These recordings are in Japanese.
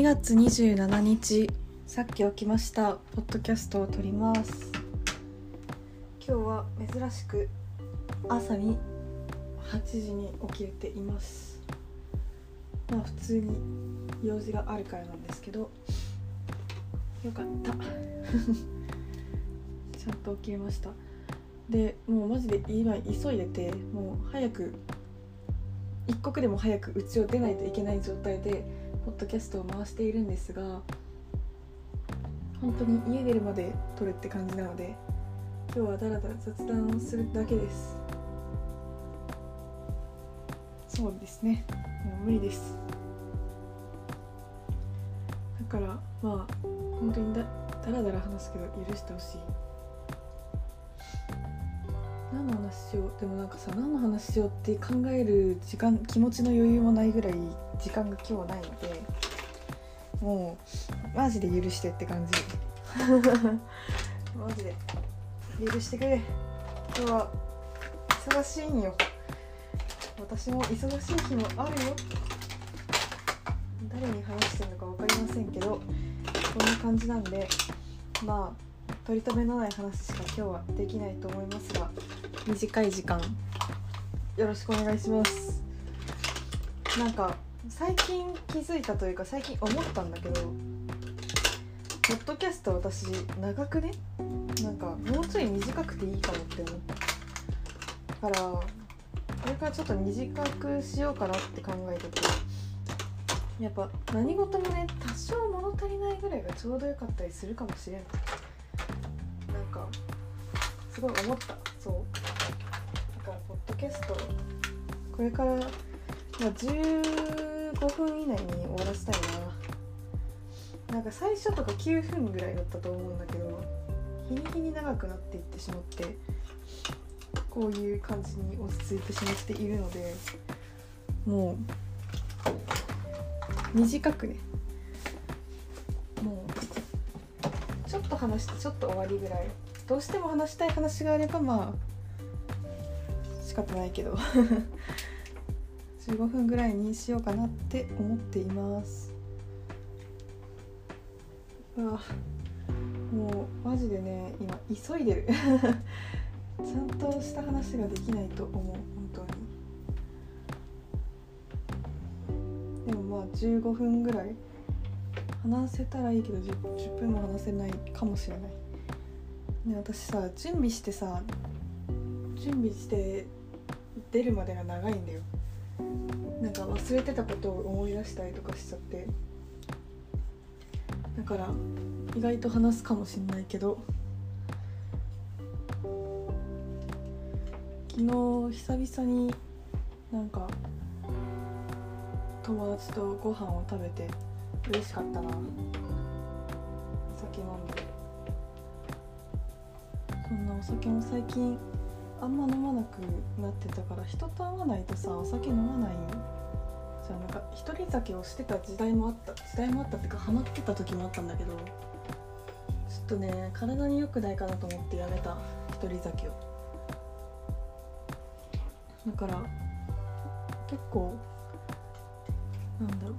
2月27日さっき起きました。ポッドキャストを撮ります。今日は珍しく朝に8時に起きれています。まあ普通に用事があるからなんですけどよかった。ちゃんと起きれました。でもうマジで今急いでてもう早く一刻でも早く家を出ないといけない状態でポッドキャストを回しているんですが本当に家出るまで撮るって感じなので今日はだらだら雑談をするだけです。そうですね。もう無理です。だからまあ本当にだだらだら話すけど許してほしい。何の話しよう？でもなんかさ何の話しようって考える時間気持ちの余裕もないぐらい時間が今日ないのでもうマジで許してって感じ。マジで。許してくれ。今日は忙しいんよ。私も忙しい日もあるよ。誰に話してるのか分かりませんけどこんな感じなんでまあ取り留めのない話しか今日はできないと思いますが短い時間。よろしくお願いします。なんか最近気づいたというか最近思ったんだけどポッドキャスト私長くね？なんかもうちょい短くていいかもって思った。からこれからちょっと短くしようかなって考えてて。やっぱ何事もね多少物足りないぐらいがちょうどよかったりするかもしれない。なんかすごい思った。そう。キャスト。これから、まあ、15分以内に終わらせたいな。なんか最初とか9分ぐらいだったと思うんだけど日に日に長くなっていってしまってこういう感じに落ち着いてしまっているのでもう短くね。もうちょっと話してちょっと終わりぐらい。どうしても話したい話があればまあ仕方ないけど。15分ぐらいにしようかなって思っています。わもうマジでね今急いでる。ちゃんとした話ができないと思う本当に。でもまあ15分ぐらい話せたらいいけど 10, 10分も話せないかもしれない。ね私さ準備してさ準備して出るまでが長いんだよ。なんか忘れてたことを思い出したりとかしちゃって。だから意外と話すかもしんないけど。昨日久々になんか友達とご飯を食べて嬉しかったな。お酒飲んで。そんなお酒も最近あんま飲まなくなってたから人と会わないとさお酒飲まないじゃなんか一人酒をしてた時代もあった時代もあったっていうかハマってた時もあったんだけどちょっとね体に良くないかなと思ってやめた一人酒を。だから結構なんだろう。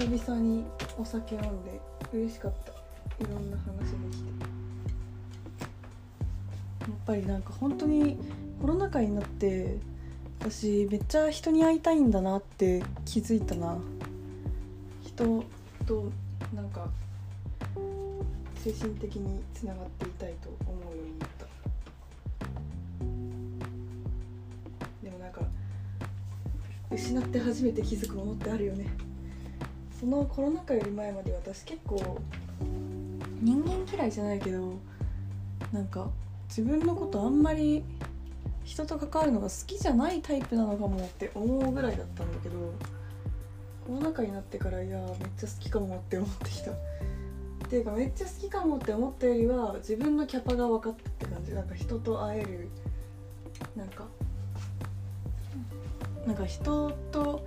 久々にお酒飲んで嬉しかった。いろんな話できて。ぱりなんか本当にコロナ禍になって私めっちゃ人に会いたいんだなって気づいたな。人となんか精神的につながっていたいと思うようになった。でもなんか失って初めて気づくものってあるよね。そのコロナ禍より前まで私結構人間嫌いじゃないけどなんか自分のことあんまり人と関わるのが好きじゃないタイプなのかもって思うぐらいだったんだけどコロナ禍になってからいやめっちゃ好きかもって思ってきた。っていうかめっちゃ好きかもって思ったよりは自分のキャパが分かったって感じ。なんか人と会えるなんかなんか人と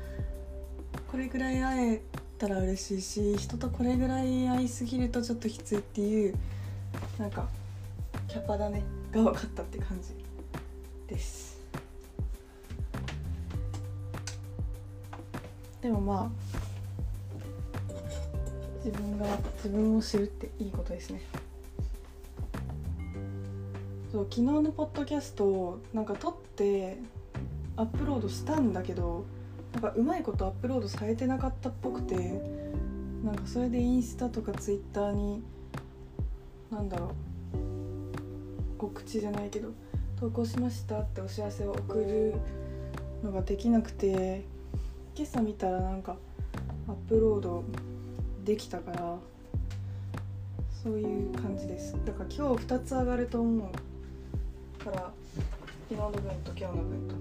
これぐらい会えたら嬉しいし人とこれぐらい会いすぎるとちょっときついっていうなんかキャパだね。が分かったって感じ。です。でもまあ自分が自分を知るっていいことですね。そう昨日のポッドキャストをなんか撮ってアップロードしたんだけどなんかうまいことアップロードされてなかったっぽくてなんかそれでインスタとかツイッターになんだろう告知じゃないけど投稿しましたってお知らせを送るのができなくて今朝見たらなんかアップロードできたからそういう感じです。だから今日2つ上がると思うから昨日の分と今日の分と。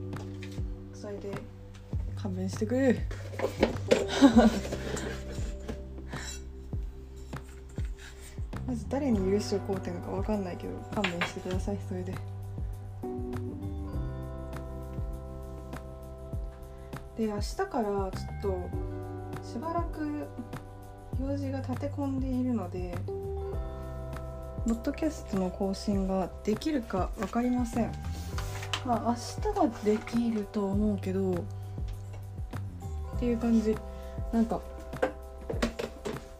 それで勘弁してくれ。ず誰に許しをこうてんのか分かんないけど勘弁してくださいそれで。で明日からちょっとしばらく用事が立て込んでいるのでポッドキャストの更新ができるか分かりません。まあ明日はできると思うけどっていう感じなんか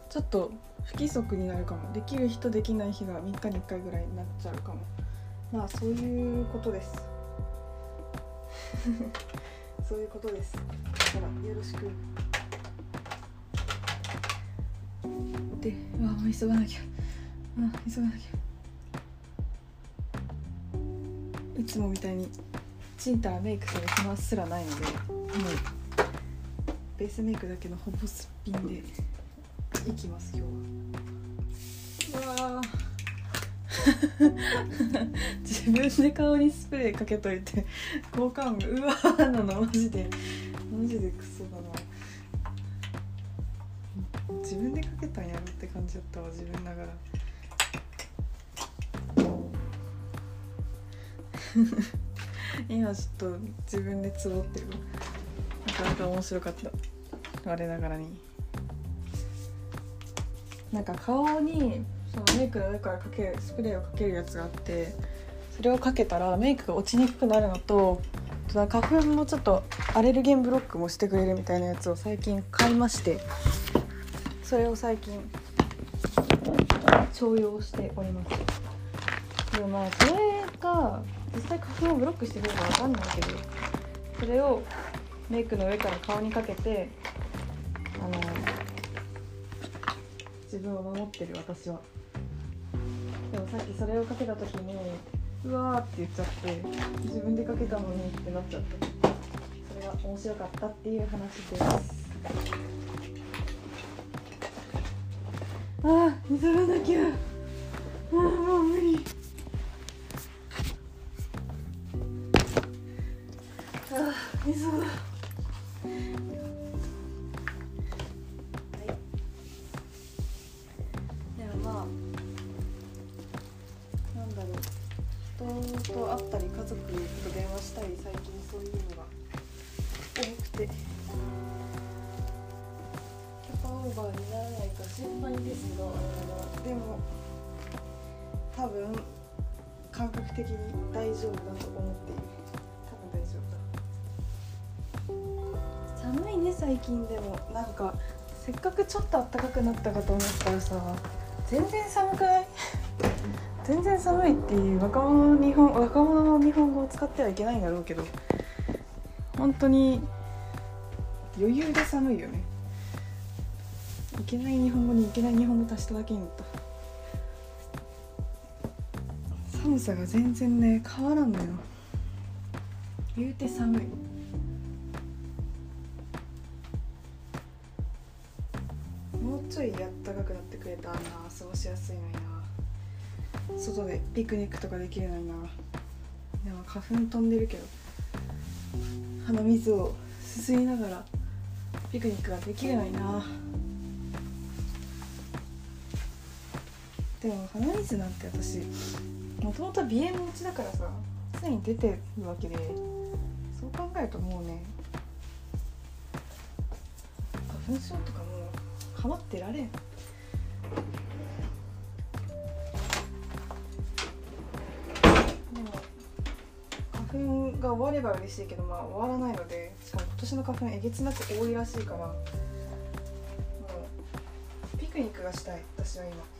ちょっと不規則になるかも。できる人できない日が3日に1回ぐらいになっちゃうかも。まあそういうことです。そういうことです。だからよろしく。でうわもう急がなきゃ。あ急がなきゃ。いつもみたいにちんたらメイクする暇すらないのでもうベースメイクだけのほぼすっぴんでいきます今日はうわ 自分で顔にスプレーかけといて効果音がうわーなのマジで。マジでクソだな。自分でかけたんやろって感じだったわ自分ながら。今ちょっと自分でつぼってるなかなか面白かった。我ながらに。なんか顔にそのメイクの上からかけるスプレーをかけるやつがあってそれをかけたらメイクが落ちにくくなるのと花粉もちょっとアレルゲンブロックもしてくれるみたいなやつを最近買いましてそれを最近重用しております。でもまあそれが実際花粉をブロックしてくれるかわかんないけどそれをメイクの上から顔にかけて自分を守ってる私は。でもさっきそれをかけた時にうわーって言っちゃって自分でかけたのにってなっちゃった。それが面白かったっていう話です。あー急がなきゃあーもう無理。多分感覚的に大丈夫だと思っている。多分大丈夫だ。寒いね最近でも。なんかせっかくちょっと暖かくなったかと思ったらさ全然寒くない？全然寒いっていう若者の日本若者の日本語を使ってはいけないんだろうけど本当に余裕で寒いよね。いけない日本語にいけない日本語足しただけになった。寒さが全然ね変わらんのよ。言うて寒い。もうちょいあったかくなってくれたらな過ごしやすいのにな。外でピクニックとかできるのにな。でも花粉飛んでるけど鼻水をすすいながらピクニックができるのにな。でも鼻水なんて私もともと鼻炎持ちだからさ常に出てるわけでそう考えるともうね花粉症とかもうかまってられん。花粉が終われば嬉しいけどまあ終わらないのでしかも今年の花粉えげつなく多いらしいからもうピクニックがしたい私は今。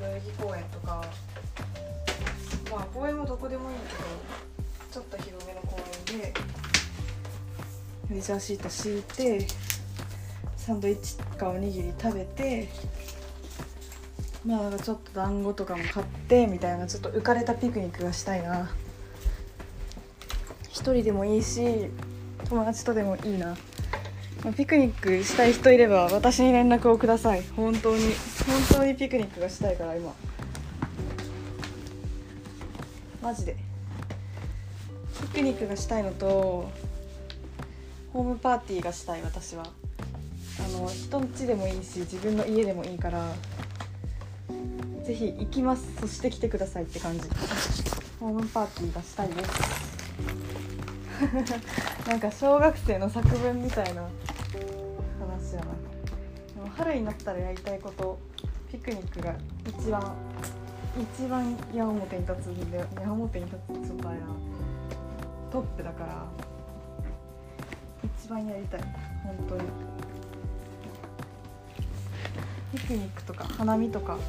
代々木公園とかまあ公園もどこでもいいけどちょっと広めの公園でレジャーシート敷いてサンドイッチかおにぎり食べてまあちょっと団子とかも買ってみたいなちょっと浮かれたピクニックがしたいな。一人でもいいし友達とでもいいなピクニックしたい人いれば私に連絡をください。本当に。本当にピクニックがしたいから今。マジで。ピクニックがしたいのとホームパーティーがしたい私は。あの人ん家でもいいし自分の家でもいいからぜひ行きます。そして来てくださいって感じ。ホームパーティーがしたいです。なんか小学生の作文みたいな話やな春になったらやりたいことピクニックが一番一番矢面に立つんで矢面に立つちょっとあれなトップだから一番やりたい。本当に。ピクニックとか花見とかめ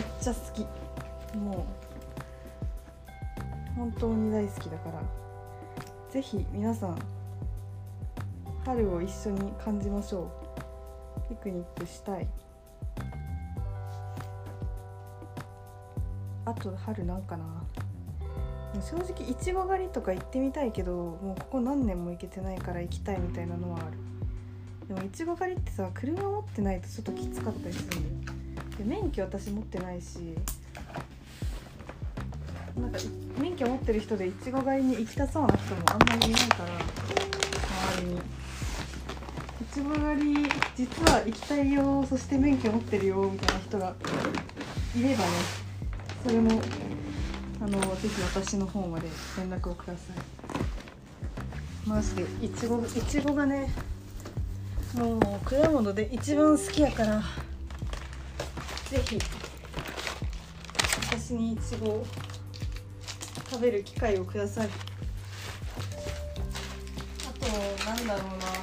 っちゃ好き。もう本当に大好きだからぜひ皆さん春を一緒に感じましょう。ピクニックしたい。あと春なんかな。正直いちご狩りとか行ってみたいけどもうここ何年も行けてないから行きたいみたいなのはある。でもいちご狩りってさ車持ってないとちょっときつかったりするんだよ。で免許私持ってないしなんか免許持ってる人でいちご狩りに行きたそうな人もあんまりいないから周りに。いちご狩り実は行きたいよそして免許持ってるよみたいな人がいればねそれもあのぜひ私の方まで連絡をください。マジでいちごいちごがねもう果物で一番好きやからぜひ私にいちごを食べる機会をください。あとなんだろうな。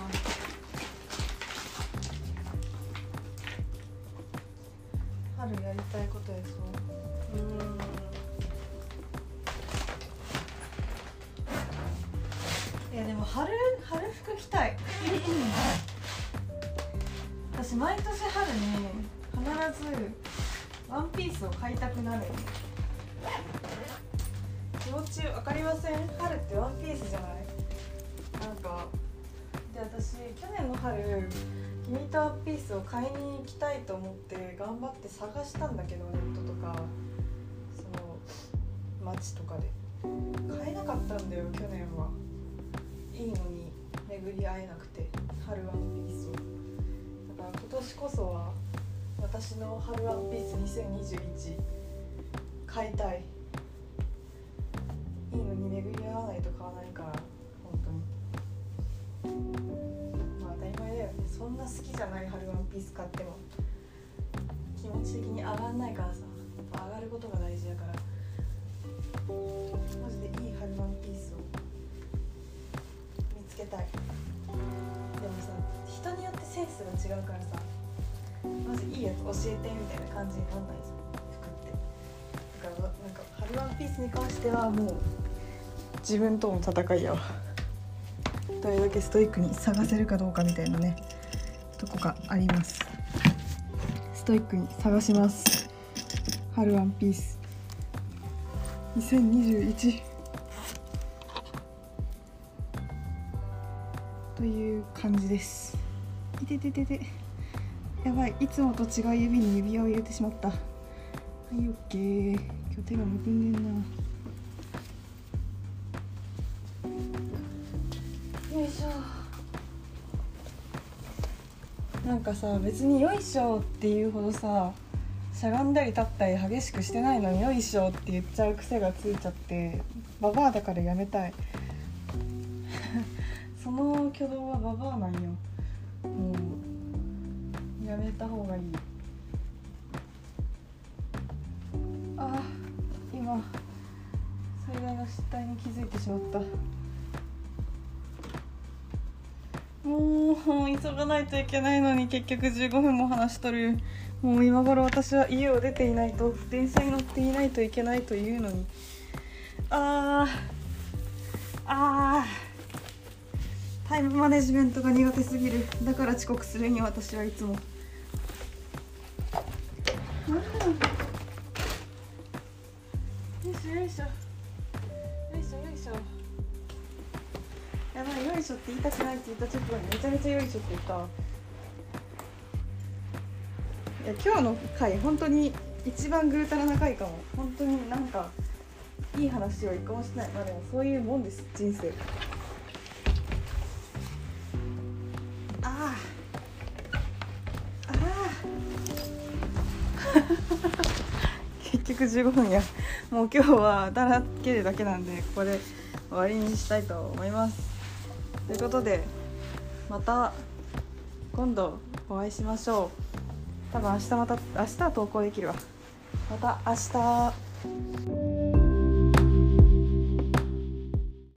春春服着たい。私毎年春に必ずワンピースを買いたくなる。気持ちわかりません？春ってワンピースじゃない？なんかで私去年の春君とワンピースを買いに行きたいと思って頑張って探したんだけどネットとかその街とかで。買えなかったんだよ去年は。いいのに巡り会えなくて春ワンピースを。だから今年こそは私の春ワンピース2021買いたい。いいのに巡り合わないと買わないから本当に。まあ当たり前だよね。そんな好きじゃない春ワンピース買っても。気持ち的に上がんないからさ。やっぱ上がることが大事だから。スが違うからさ。まずいいやつ教えてみたいな感じになんない？じゃん服って。だからなんか春ワンピースに関してはもう自分との戦いやわ。どれだけストイックに探せるかどうかみたいなね。とこがあります。ストイックに探します。春ワンピース。2021という感じです。いてててて。やばい。いつもと違う指に指輪を入れてしまった。はいオッケー今日手がむくんでんな。よいしょ。なんかさ別に「よいしょ」っていうほどさしゃがんだり立ったり激しくしてないのに「よいしょ」って言っちゃう癖がついちゃってババアだからやめたい。その挙動はババアなんよもうやめた方がいい。あ今最大の失態に気づいてしまった。もう急がないといけないのに結局15分も話しとる。もう今頃私は家を出ていないと電車に乗っていないといけないというのに。あー。タイムマネジメントが苦手すぎる。だから遅刻するに私はいつも。よいしょよいしょ。よいしょよいしょ。やばいよいしょって言いたくないって言った直後にめちゃめちゃよいしょって言った。いや今日の回本当に一番ぐうたらな回かも。本当になんかいい話を一個もしてない。まあでもそういうもんです人生。結局15分や。もう今日はだらけるだけなんでここで終わりにしたいと思います。ということでまた今度お会いしましょう。多分明日また明日は投稿できるわ。また明日。